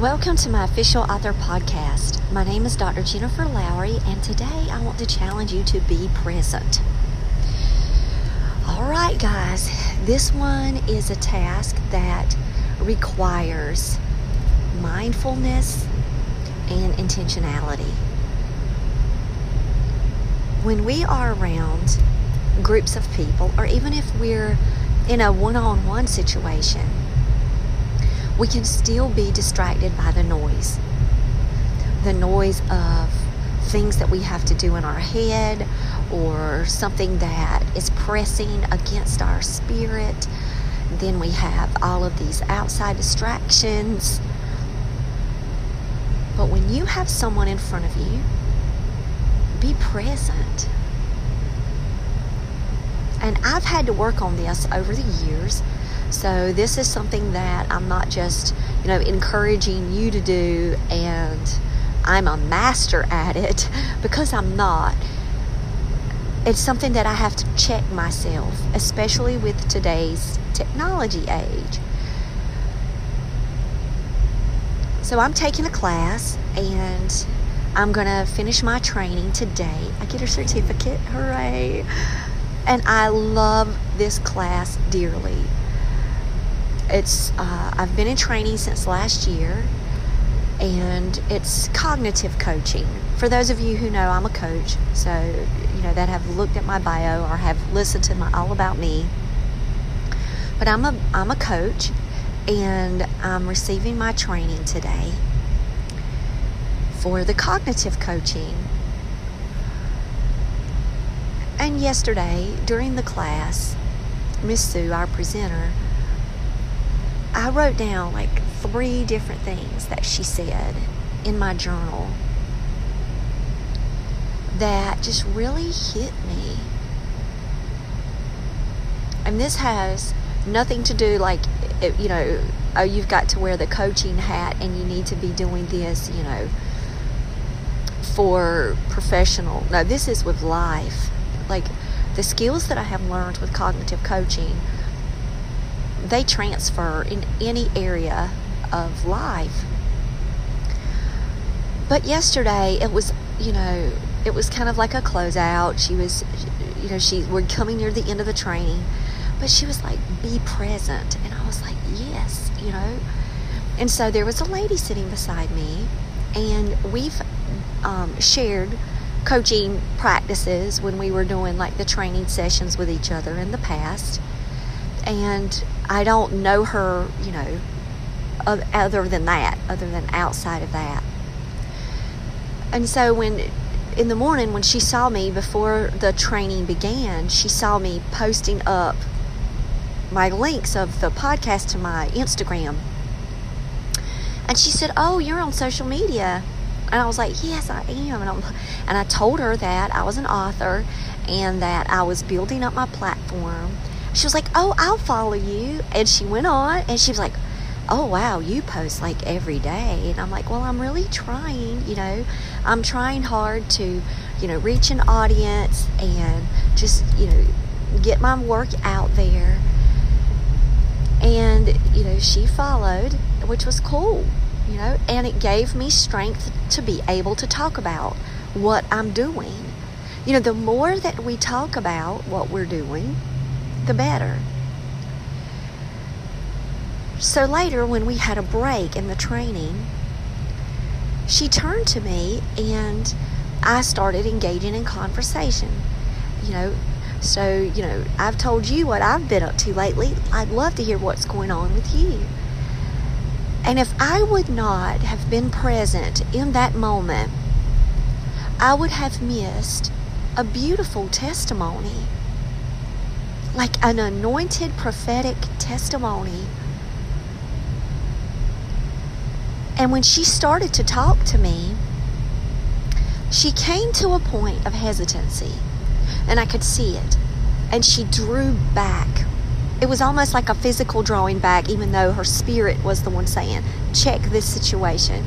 Welcome to my official author podcast. My name is Dr. Jennifer Lowry, and today I want to challenge you to be present. All right, guys, this one is a task that requires mindfulness and intentionality. When we are around groups of people, or even if we're in a one on one situation, we can still be distracted by the noise. The noise of things that we have to do in our head or something that is pressing against our spirit. Then we have all of these outside distractions. But when you have someone in front of you, be present. And I've had to work on this over the years so this is something that I'm not just, you know, encouraging you to do and I'm a master at it because I'm not. It's something that I have to check myself, especially with today's technology age. So I'm taking a class and I'm going to finish my training today. I get a certificate. Hooray! And I love this class dearly it's uh, I've been in training since last year, and it's cognitive coaching. For those of you who know, I'm a coach, so you know that have looked at my bio or have listened to my all about me. But I'm a I'm a coach, and I'm receiving my training today for the cognitive coaching. And yesterday, during the class, Miss Sue, our presenter, I wrote down like three different things that she said in my journal that just really hit me. And this has nothing to do like, you know, oh, you've got to wear the coaching hat and you need to be doing this, you know, for professional. No, this is with life. Like the skills that I have learned with cognitive coaching they transfer in any area of life. But yesterday it was, you know, it was kind of like a closeout. She was, you know, she we're coming near the end of the training, but she was like, "Be present," and I was like, "Yes," you know. And so there was a lady sitting beside me, and we've um, shared coaching practices when we were doing like the training sessions with each other in the past and I don't know her, you know, other than that, other than outside of that. And so when in the morning when she saw me before the training began, she saw me posting up my links of the podcast to my Instagram. And she said, "Oh, you're on social media." And I was like, "Yes, I am." And, and I told her that I was an author and that I was building up my platform she was like, Oh, I'll follow you. And she went on and she was like, Oh, wow, you post like every day. And I'm like, Well, I'm really trying, you know, I'm trying hard to, you know, reach an audience and just, you know, get my work out there. And, you know, she followed, which was cool, you know, and it gave me strength to be able to talk about what I'm doing. You know, the more that we talk about what we're doing, the better. So later, when we had a break in the training, she turned to me and I started engaging in conversation. You know, so, you know, I've told you what I've been up to lately. I'd love to hear what's going on with you. And if I would not have been present in that moment, I would have missed a beautiful testimony like an anointed prophetic testimony. And when she started to talk to me, she came to a point of hesitancy, and I could see it. And she drew back. It was almost like a physical drawing back, even though her spirit was the one saying, Check this situation.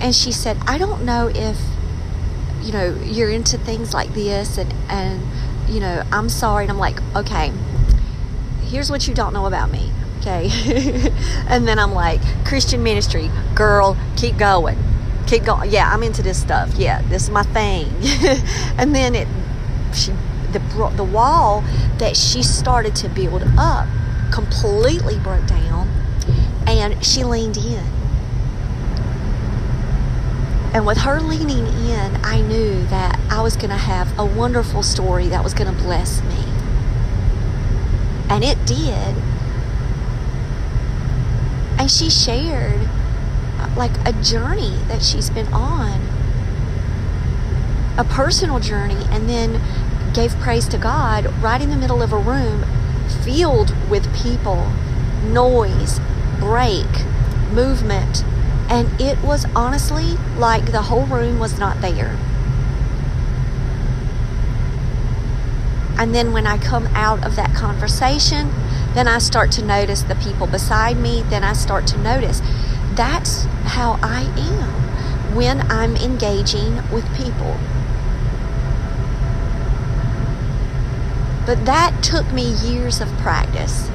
And she said, I don't know if, you know, you're into things like this, and, and you know, I'm sorry. And I'm like, Okay, here's what you don't know about me. Okay. and then I'm like, Christian ministry, girl, keep going keep going. Yeah, I'm into this stuff. Yeah, this is my thing. and then it, she, the the wall that she started to build up completely broke down, and she leaned in. And with her leaning in, I knew that I was going to have a wonderful story that was going to bless me. And it did. And she shared uh, like a journey that she's been on, a personal journey, and then gave praise to God right in the middle of a room filled with people, noise, break, movement. And it was honestly like the whole room was not there. And then when I come out of that conversation, then I start to notice the people beside me. Then I start to notice that's how I am when I'm engaging with people. But that took me years of practice.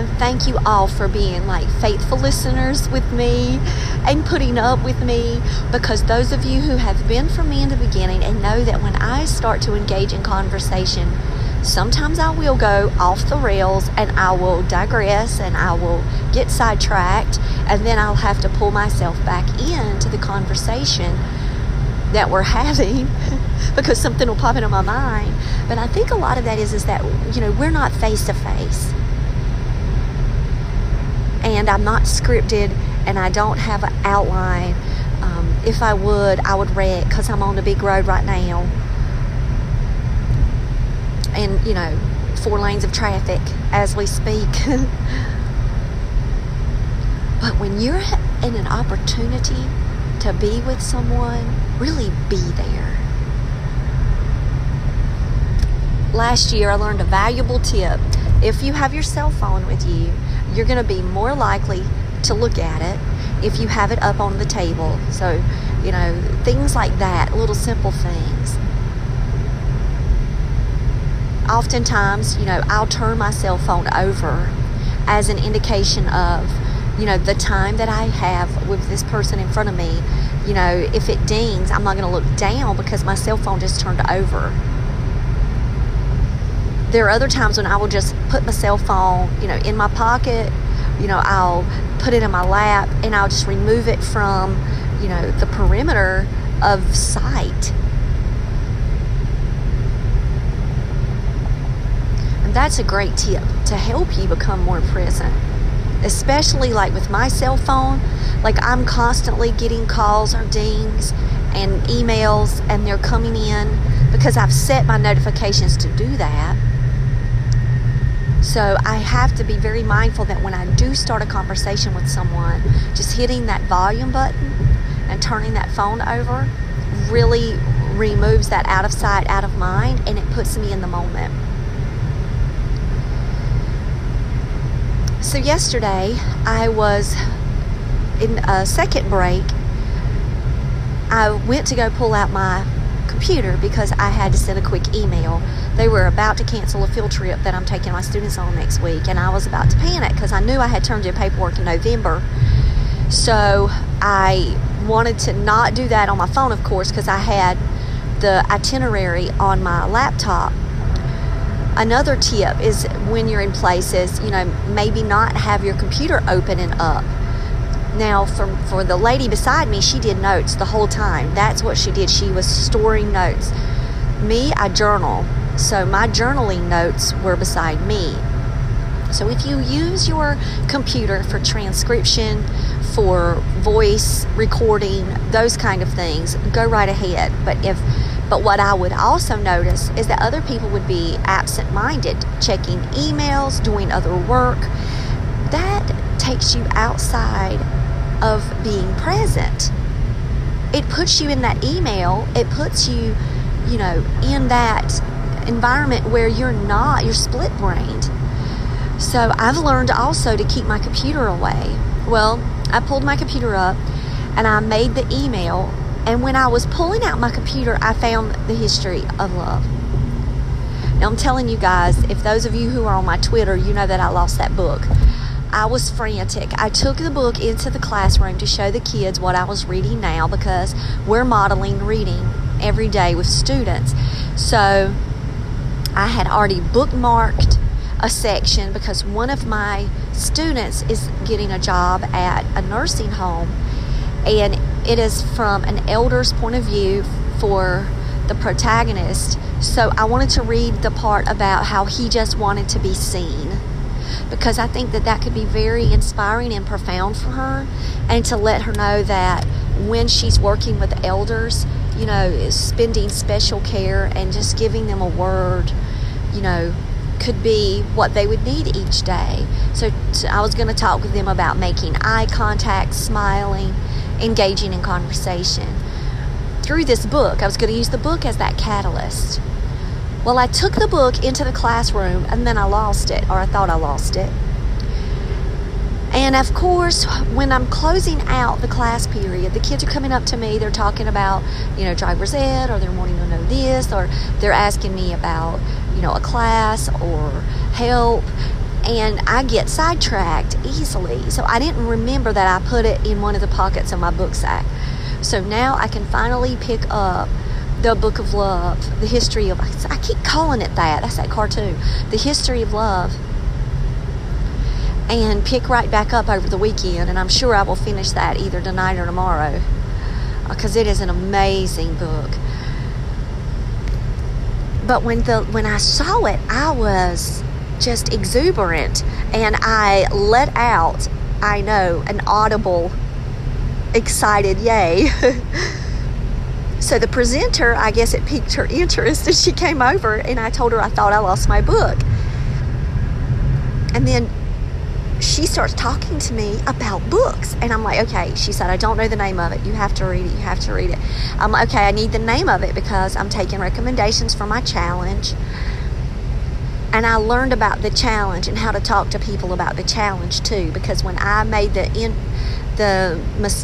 And thank you all for being like faithful listeners with me and putting up with me because those of you who have been for me in the beginning and know that when I start to engage in conversation, sometimes I will go off the rails and I will digress and I will get sidetracked and then I'll have to pull myself back into the conversation that we're having because something will pop into my mind. But I think a lot of that is is that you know we're not face to face. And I'm not scripted and I don't have an outline. Um, if I would, I would wreck because I'm on the big road right now. And you know four lanes of traffic as we speak. But when you're in an opportunity to be with someone really be there. Last year i learned a valuable tip if you have your cell phone with you you're going to be more likely to look at it if you have it up on the table so you know things like that little simple things oftentimes, you know, I'll turn my cell phone over as an indication of, you know, the time that I have with this person in front of me. You know, if it dings, I'm not going to look down because my cell phone just turned over. There are other times when I will just put my cell phone, you know, in my pocket. You know, I'll put it in my lap and I'll just remove it from, you know, the perimeter of sight And that's a great tip to help you become more present. Especially like with my cell phone, like I'm constantly getting calls or dings and emails, and they're coming in because I've set my notifications to do that. So I have to be very mindful that when I do start a conversation with someone, just hitting that volume button and turning that phone over really removes that out of sight, out of mind, and it puts me in the moment. So, yesterday I was in a second break. I went to go pull out my computer because I had to send a quick email. They were about to cancel a field trip that I'm taking my students on next week, and I was about to panic because I knew I had turned in paperwork in November. So, I wanted to not do that on my phone, of course, because I had the itinerary on my laptop Another tip is when you're in places, you know, maybe not have your computer open and up. Now, for, for the lady beside me, she did notes the whole time. That's what she did. She was storing notes. Me, I journal. So my journaling notes were beside me. So if you use your computer for transcription, for voice recording, those kind of things, go right ahead. But if But what I would also notice is that other people would be absent minded, checking emails, doing other work. That takes you outside of being present. It puts you in that email, it puts you, you know, in that environment where you're not, you're split brained. So I've learned also to keep my computer away. Well, I pulled my computer up and I made the email. And when I was pulling out my computer, I found the history of love. Now, I'm telling you guys, if those of you who are on my Twitter, you know that I lost that book. I was frantic. I took the book into the classroom to show the kids what I was reading now because we're modeling reading every day with students. So I had already bookmarked a section because one of my students is getting a job at a nursing home and it is from an elder's point of view for the protagonist. So I wanted to read the part about how he just wanted to be seen because I think that that could be very inspiring and profound for her and to let her know that when she's working with elders, you know, spending special care and just giving them a word, you know, could be what they would need each day. So, so I was going to talk with them about making eye contact, smiling, engaging in conversation. Through this book, I was going to use the book as that catalyst. Well, I took the book into the classroom and then I lost it, or I thought I lost it. And of course, when I'm closing out the class period, the kids are coming up to me. They're talking about, you know, driver's ed, or they're wanting to know this, or they're asking me about, you know, a class or help. And I get sidetracked easily. So I didn't remember that I put it in one of the pockets of my book sack. So now I can finally pick up the book of love, the history of, I keep calling it that. That's that cartoon. The history of love and pick right back up over the weekend. And I'm sure I will finish that either tonight or tomorrow because uh, it is an amazing book. But when the when I saw it, I was just exuberant, and I let out, I know, an audible, excited yay. so the presenter, I guess it piqued her interest, and she came over, and I told her I thought I lost my book. And then she starts talking to me about books. And I'm like, okay. She said, I don't know the name of it. You have to read it. You have to read it. I'm like, okay, I need the name of it because I'm taking recommendations for my challenge. And I learned about the challenge and how to talk to people about the challenge too. Because when I made the in, the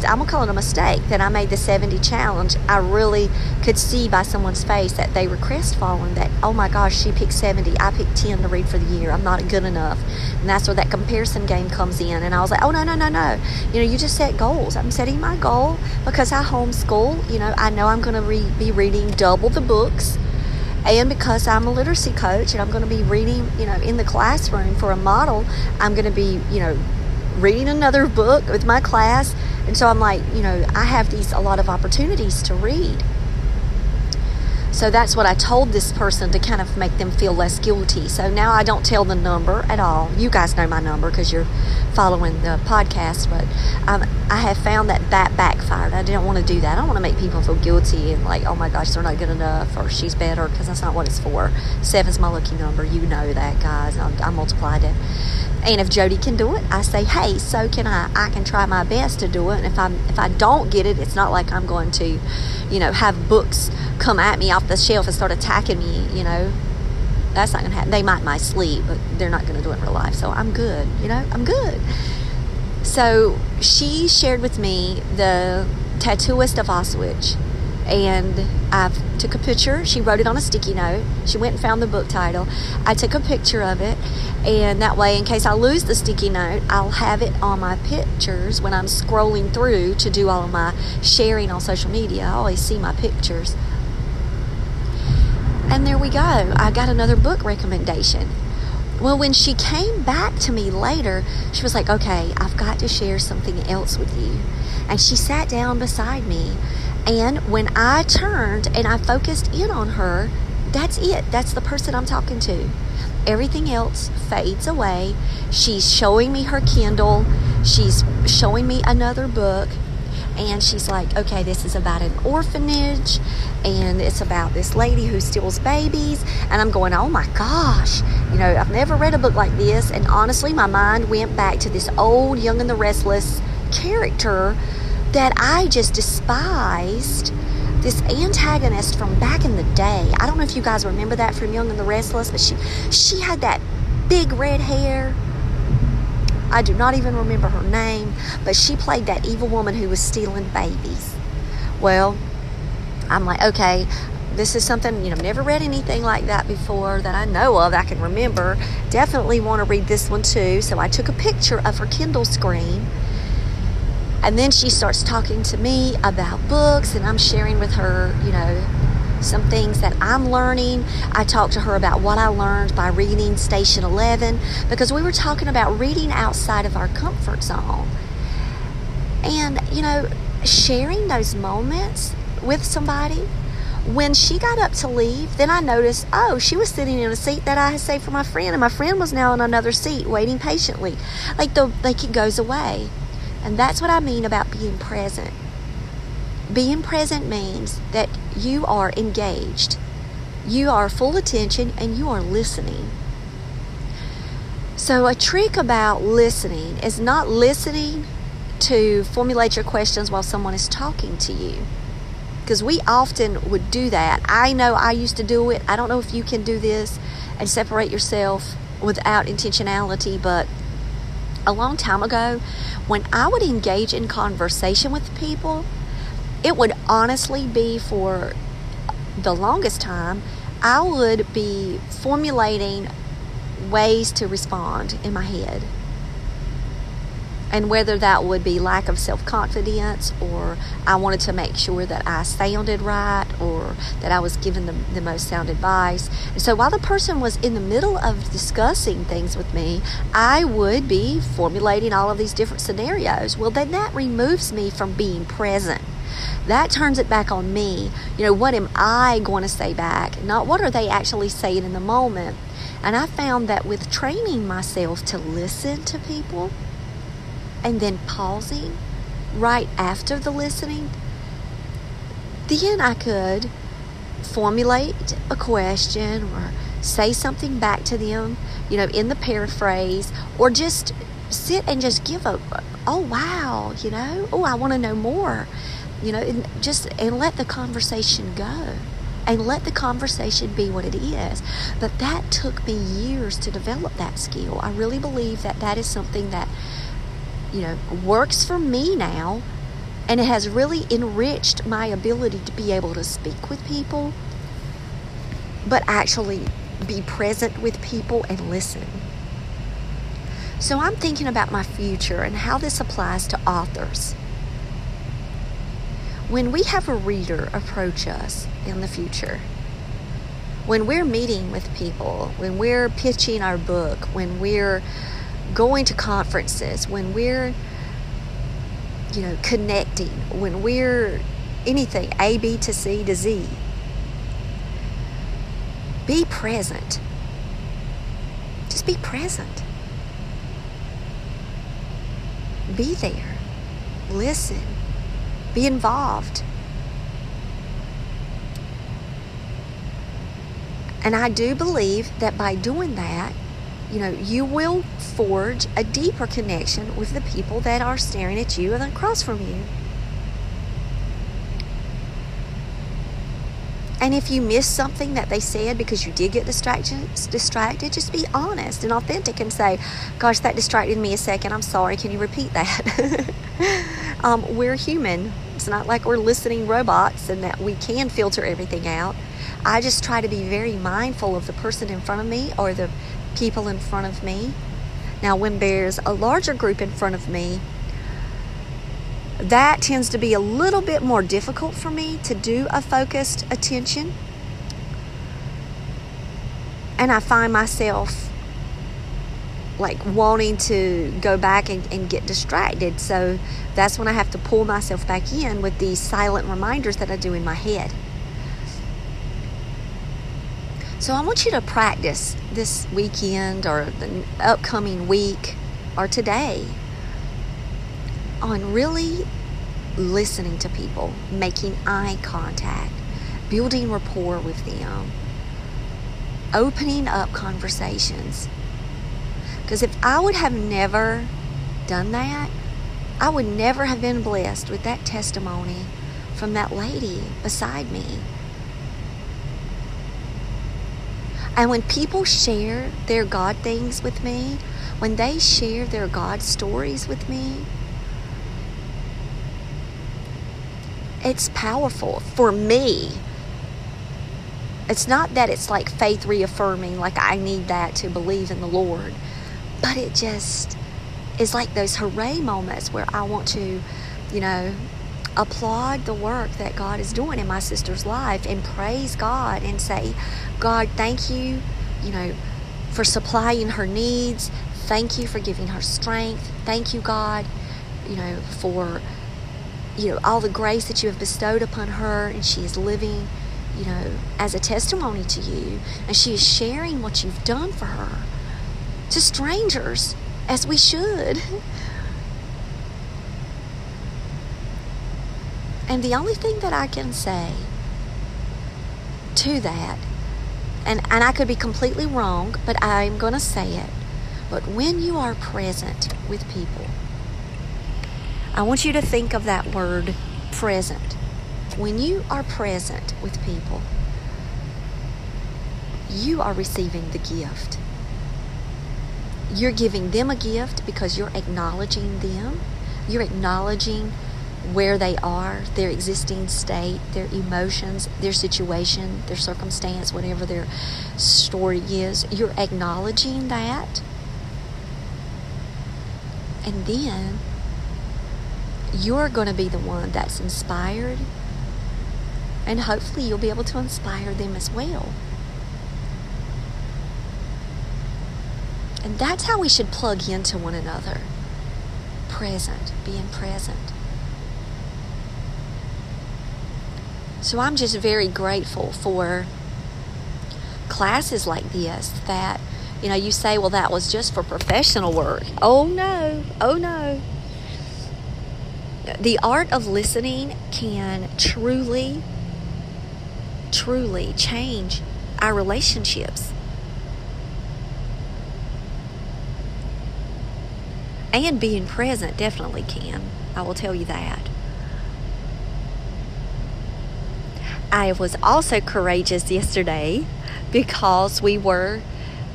I'm gonna call it a mistake that I made the 70 challenge, I really could see by someone's face that they were crestfallen. That oh my gosh, she picked 70, I picked 10 to read for the year. I'm not good enough, and that's where that comparison game comes in. And I was like, oh no no no no, you know, you just set goals. I'm setting my goal because I homeschool. You know, I know I'm gonna re- be reading double the books and because I'm a literacy coach and I'm going to be reading, you know, in the classroom for a model, I'm going to be, you know, reading another book with my class. And so I'm like, you know, I have these a lot of opportunities to read. So that's what I told this person to kind of make them feel less guilty. So now I don't tell the number at all. You guys know my number because you're following the podcast, but um, I have found that that backfired. I didn't want to do that. I don't want to make people feel guilty and like, oh my gosh, they're not good enough or she's better because that's not what it's for. Seven's my lucky number. You know that, guys. I, I multiplied it. And if Jody can do it, I say, hey, so can I. I can try my best to do it. And if I if I don't get it, it's not like I'm going to, you know, have books come at me off the shelf and start attacking me. You know, that's not going to happen. They might in my sleep, but they're not going to do it in real life. So I'm good. You know, I'm good. So she shared with me the Tattooist of Auschwitz and I took a picture. She wrote it on a sticky note. She went and found the book title. I took a picture of it, and that way, in case I lose the sticky note, I'll have it on my pictures when I'm scrolling through to do all of my sharing on social media. I always see my pictures. And there we go. I got another book recommendation. Well, when she came back to me later, she was like, okay, I've got to share something else with you. And she sat down beside me and when I turned and I focused in on her, that's it. That's the person I'm talking to. Everything else fades away. She's showing me her Kindle. She's showing me another book. and she's like, okay, this is about an orphanage and it's about this lady who steals babies. And I'm going, oh my gosh, you know, I've never read a book like this. And honestly, my mind went back to this old Young and the Restless character that I just despised. This antagonist from back in the day. I don't know if you guys remember that from Young and the Restless, but she she had that big red hair I do not even remember her name, but she played that evil woman who was stealing babies. Well, I'm like, okay, this is something, you know, never read anything like that before that I know of, I can remember. Definitely want to read this one too. So I took a picture of her Kindle screen. And then she starts talking to me about books, and I'm sharing with her, you know, some things that I'm learning. I talked to her about what I learned by reading Station 11 because we were talking about reading outside of our comfort zone. And, you know, sharing those moments with somebody. When she got up to leave, then I noticed, oh, she was sitting in a seat that I had saved for my friend, and my friend was now in another seat waiting patiently. Like the like it goes away. And that's what I mean about being present. Being present means that you are engaged, you are full attention, and you are listening. So, a trick about listening is not listening to formulate your questions while someone is talking to you. Because we often would do that. I know I used to do it. I don't know if you can do this and separate yourself without intentionality, but a long time ago, when I would engage in conversation with people, it would honestly be for the longest time, I would be formulating ways to respond in my head. And whether that would be lack of self confidence, or I wanted to make sure that I sounded right, or that I was given them the most sound advice. And so while the person was in the middle of discussing things with me, I would be formulating all of these different scenarios. Well, then that removes me from being present that turns it back on me. You know, what am I going to say back? Not what are they actually saying in the moment. And I found that with training myself to listen to people and then pausing right after the listening, then I could formulate a question or say something back to them, you know, in the paraphrase, or just sit and just give a, oh, wow, you know, oh, I want to know more you know and just and let the conversation go and let the conversation be what it is. But that took me years to develop that skill. I really believe that that is something that you know works for me now and it has really enriched my ability to be able to speak with people but actually be present with people and listen. So i'm thinking about my future and how this applies to authors. When we have a reader approach us in the future, when we're meeting with people, when we're pitching our book, when we're going to conferences, when we're you know connecting, when we're anything A B to C to Z, be present. Just be present. Be there. Listen be involved. And I do believe that by doing that, you know, you will forge a deeper connection with the people that are staring at you and across from you. And if you miss something that they said because you did get distracted, just be honest and authentic and say, "Gosh, that distracted me a second. I'm sorry. Can you repeat that?" um, we're human. It's not like we're listening robots and that we can filter everything out. I just try to be very mindful of the person in front of me or the people in front of me. Now, when there's a larger group in front of me, that tends to be a little bit more difficult for me to do a focused attention. And I find myself like wanting to go back and, and get distracted. So that's when I have to pull myself back in with these silent reminders that I do in my head. So I want you to practice this weekend or the upcoming week or today on really listening to people, making eye contact, building rapport with them, opening up conversations. Because if I would have never done that, I would never have been blessed with that testimony from that lady beside me. And when people share their God things with me, when they share their God stories with me, it's powerful for me. It's not that it's like faith reaffirming, like I need that to believe in the Lord, but it just is like those hooray moments where I want to, you know, applaud the work that God is doing in my sister's life and praise God and say, God, thank you, you know, for supplying her needs. Thank you for giving her strength. Thank you, God, you know, for you know all the grace that you have bestowed upon her and she is living you know as a testimony to you and she is sharing what you've done for her to strangers as we should and the only thing that i can say to that and and i could be completely wrong but i'm going to say it but when you are present with people I want you to think of that word present. When you are present with people, you are receiving the gift. You're giving them a gift because you're acknowledging them. You're acknowledging where they are, their existing state, their emotions, their situation, their circumstance, whatever their story is. You're acknowledging that. And then you're going to be the one that's inspired. And hopefully, you'll be able to inspire them as well. And that's how we should plug into one another present, being present. So I'm just very grateful for classes like this that, you know, you say, well, that was just for professional work. Oh, no. Oh, no the art of listening can truly, truly change our relationships. And being present definitely can. I will tell you that. I was also courageous yesterday because we were,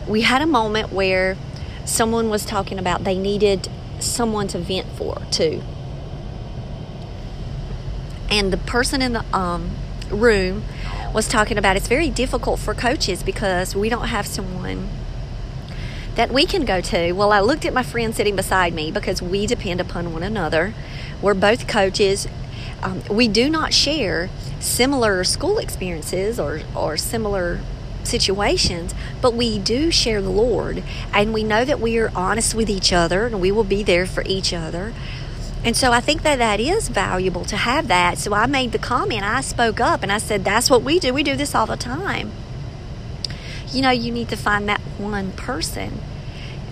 we had a moment where someone was talking about they needed someone to vent for too and the person in the um, room was talking about it's very difficult for coaches because we don't have someone that we can go to. Well, I looked at my friend sitting beside me because we depend upon one another. We're both coaches. Um, we do not share similar school experiences or, or similar situations, but we do share the Lord and we know that we are honest with each other and we will be there for each other. And so I think that that is valuable to have that. So I made the comment, I spoke up and I said, that's what we do. We do this all the time. You know, you need to find that one person.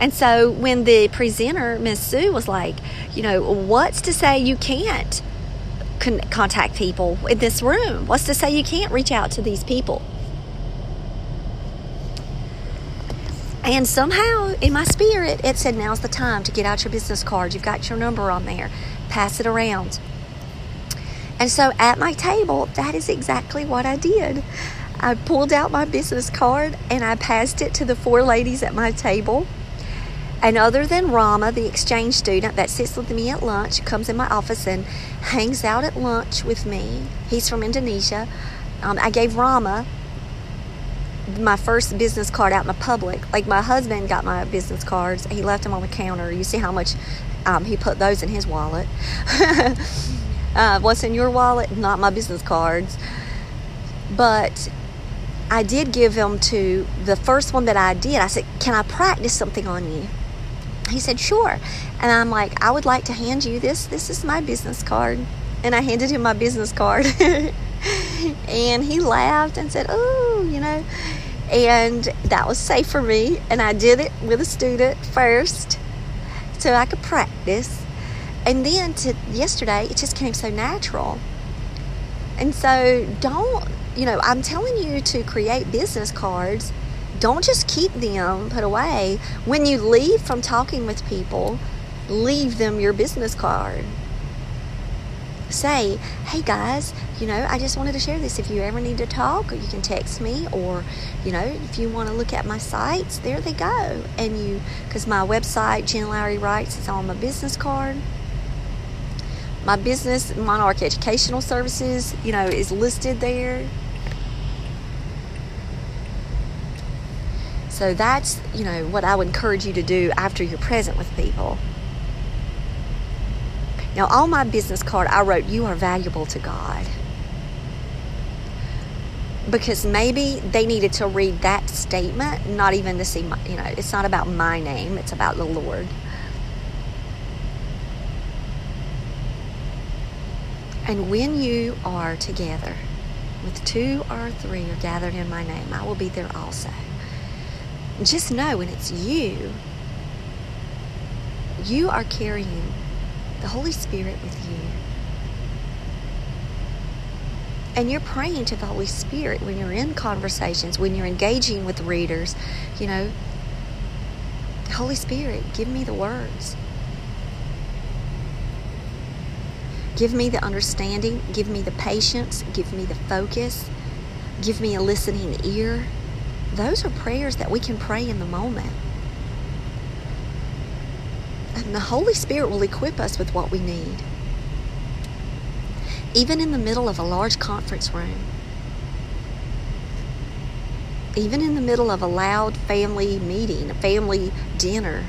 And so when the presenter, Miss Sue, was like, you know, what's to say you can't con- contact people in this room? What's to say you can't reach out to these people? And somehow in my spirit, it said, now's the time to get out your business card. You've got your number on there, pass it around. And so at my table, that is exactly what I did. I pulled out my business card and I passed it to the four ladies at my table. And other than Rama, the exchange student that sits with me at lunch, comes in my office and hangs out at lunch with me, he's from Indonesia. Um, I gave Rama my first business card out in the public. Like my husband got my business cards. He left them on the counter. You see how much um, he put those in his wallet. uh, what's in your wallet? Not my business cards. But I did give them to the first one that I did. I said, Can I practice something on you? He said, Sure. And I'm like, I would like to hand you this. This is my business card. And I handed him my business card. and he laughed and said, Oh, you know, and that was safe for me. And I did it with a student first so I could practice. and then to yesterday, it just came so natural. And so don't, you know, I'm telling you to create business cards. Don't just keep them put away. When you leave from talking with people, leave them your business card. Say, hey guys, you know, I just wanted to share this. If you ever need to talk, you can text me, or, you know, if you want to look at my sites, there they go. And you, because my website, Jen Lowry Writes, is on my business card my business monarch educational services you know is listed there so that's you know what i would encourage you to do after you're present with people. Now on my business card i wrote you are valuable to god. Because maybe they needed to read that statement not even to see my you know it's not about my name it's about the lord. And when you are together, with two or three are gathered in my name, I will be there also. Just know when it's you, you are carrying the Holy Spirit with you. And you're praying to the Holy Spirit when you're in conversations, when you're engaging with readers. You know, Holy Spirit, give me the words. Give me the understanding, give me the patience, give me the focus, give me a listening ear. Those are prayers that we can pray in the moment. And the Holy Spirit will equip us with what we need. Even in the middle of a large conference room, even in the middle of a loud family meeting, a family dinner,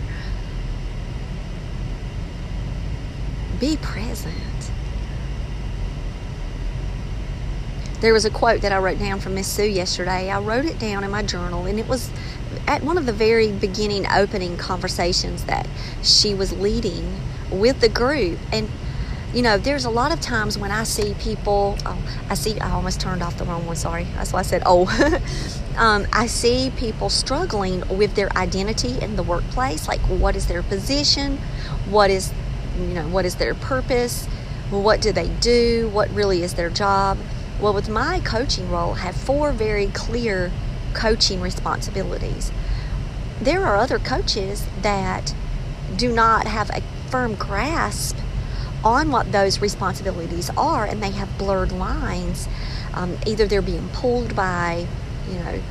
be present. There was a quote that I wrote down from Miss Sue yesterday. I wrote it down in my journal, and it was at one of the very beginning opening conversations that she was leading with the group. And you know, there's a lot of times when I see people, oh, I see, I almost turned off the wrong one, sorry. That's why I said, oh. um, I see people struggling with their identity in the workplace. Like, what is their position? What is, you know, what is their purpose? What do they do? What really is their job? Well, with my coaching role, I have four very clear coaching responsibilities. There are other coaches that do not have a firm grasp on what those responsibilities are and they have blurred lines. Um, either they're being pulled by, you know,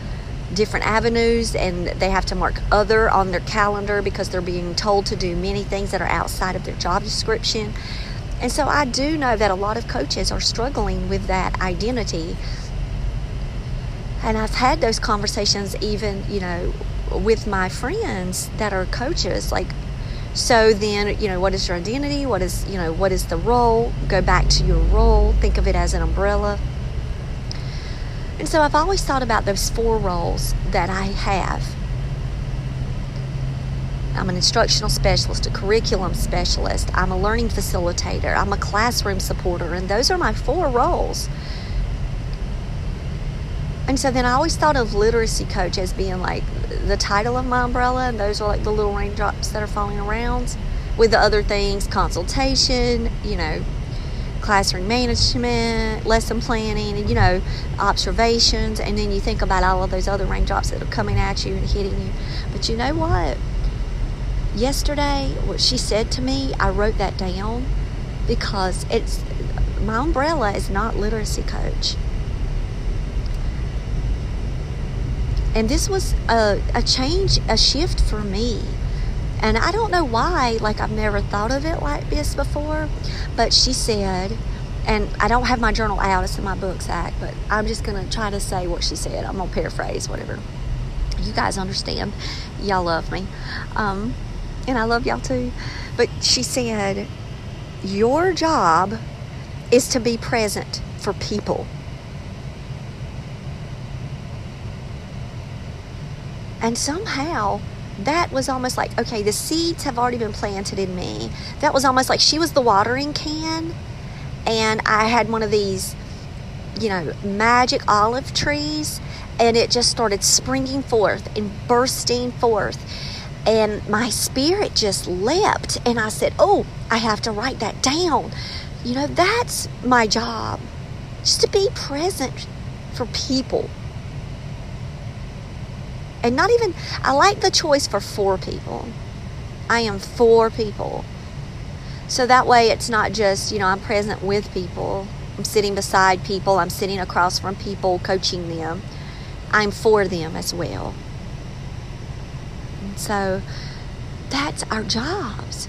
different avenues and they have to mark other on their calendar because they're being told to do many things that are outside of their job description. And so I do know that a lot of coaches are struggling with that identity. And I've had those conversations even, you know, with my friends that are coaches. Like, so then, you know, what is your identity? What is, you know, what is the role? Go back to your role. Think of it as an umbrella. And so I've always thought about those four roles that I have I'm an instructional specialist, a curriculum specialist, I'm a learning facilitator, I'm a classroom supporter, and those are my four roles. And so then I always thought of literacy coach as being like the title of my umbrella, and those are like the little raindrops that are falling around with the other things consultation, you know, classroom management, lesson planning, and you know, observations. And then you think about all of those other raindrops that are coming at you and hitting you. But you know what? Yesterday, what she said to me, I wrote that down because it's my umbrella is not literacy coach. And this was a, a change, a shift for me. And I don't know why, like I've never thought of it like this before. But she said, and I don't have my journal out, it's in my book sack, but I'm just to try to say what she said. I'm to paraphrase, whatever. You guys understand. Y'all love me. Um, and I love y'all too. But she said, Your job is to be present for people. And somehow that was almost like, okay, the seeds have already been planted in me. That was almost like she was the watering can, and I had one of these, you know, magic olive trees, and it just started springing forth and bursting forth and my spirit just leapt and I said, "Oh, I have to write that down." You know, that's my job. Just to be present for people. And not even I like the choice for four people. I am for people. So that way it's not just, you know, I'm present with people. I'm sitting beside people, I'm sitting across from people, coaching them. I'm for them as well. And so that's our jobs.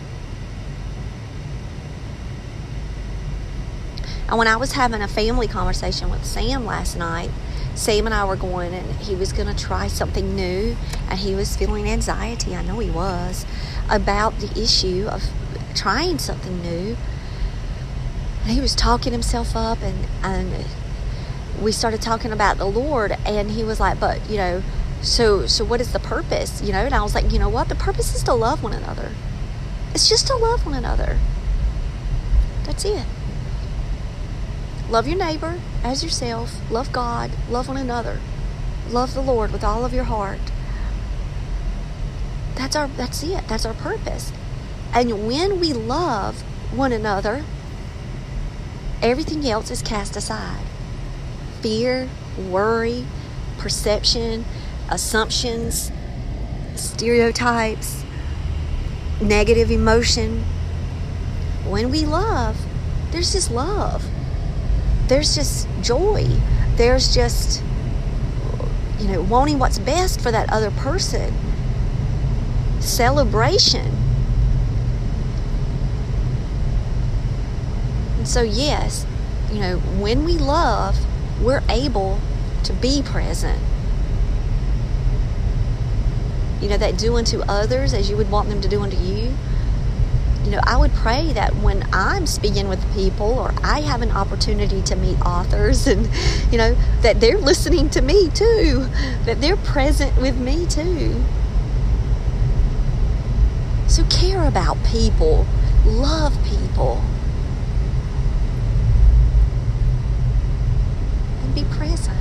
And when I was having a family conversation with Sam last night, Sam and I were going, and he was going to try something new, and he was feeling anxiety. I know he was about the issue of trying something new. And he was talking himself up, and and we started talking about the Lord, and he was like, "But you know, so so what is the purpose? You know?" And I was like, "You know what? The purpose is to love one another. It's just to love one another. That's it." Love your neighbor as yourself. Love God. Love one another. Love the Lord with all of your heart. That's our that's it. That's our purpose. And when we love one another, everything else is cast aside. Fear, worry, perception, assumptions, stereotypes, negative emotion. When we love, there's just love there's just joy. There's just, you know, wanting what's best for that other person. Celebration. And so, yes, you know, when we love, we're able to be present. You know, that do unto others as you would want them to do unto you you know, I would pray that when I'm speaking with people or I have an opportunity to meet authors and, you know, that they're listening to me too, that they're present with me too. So care about people, love people, and be present.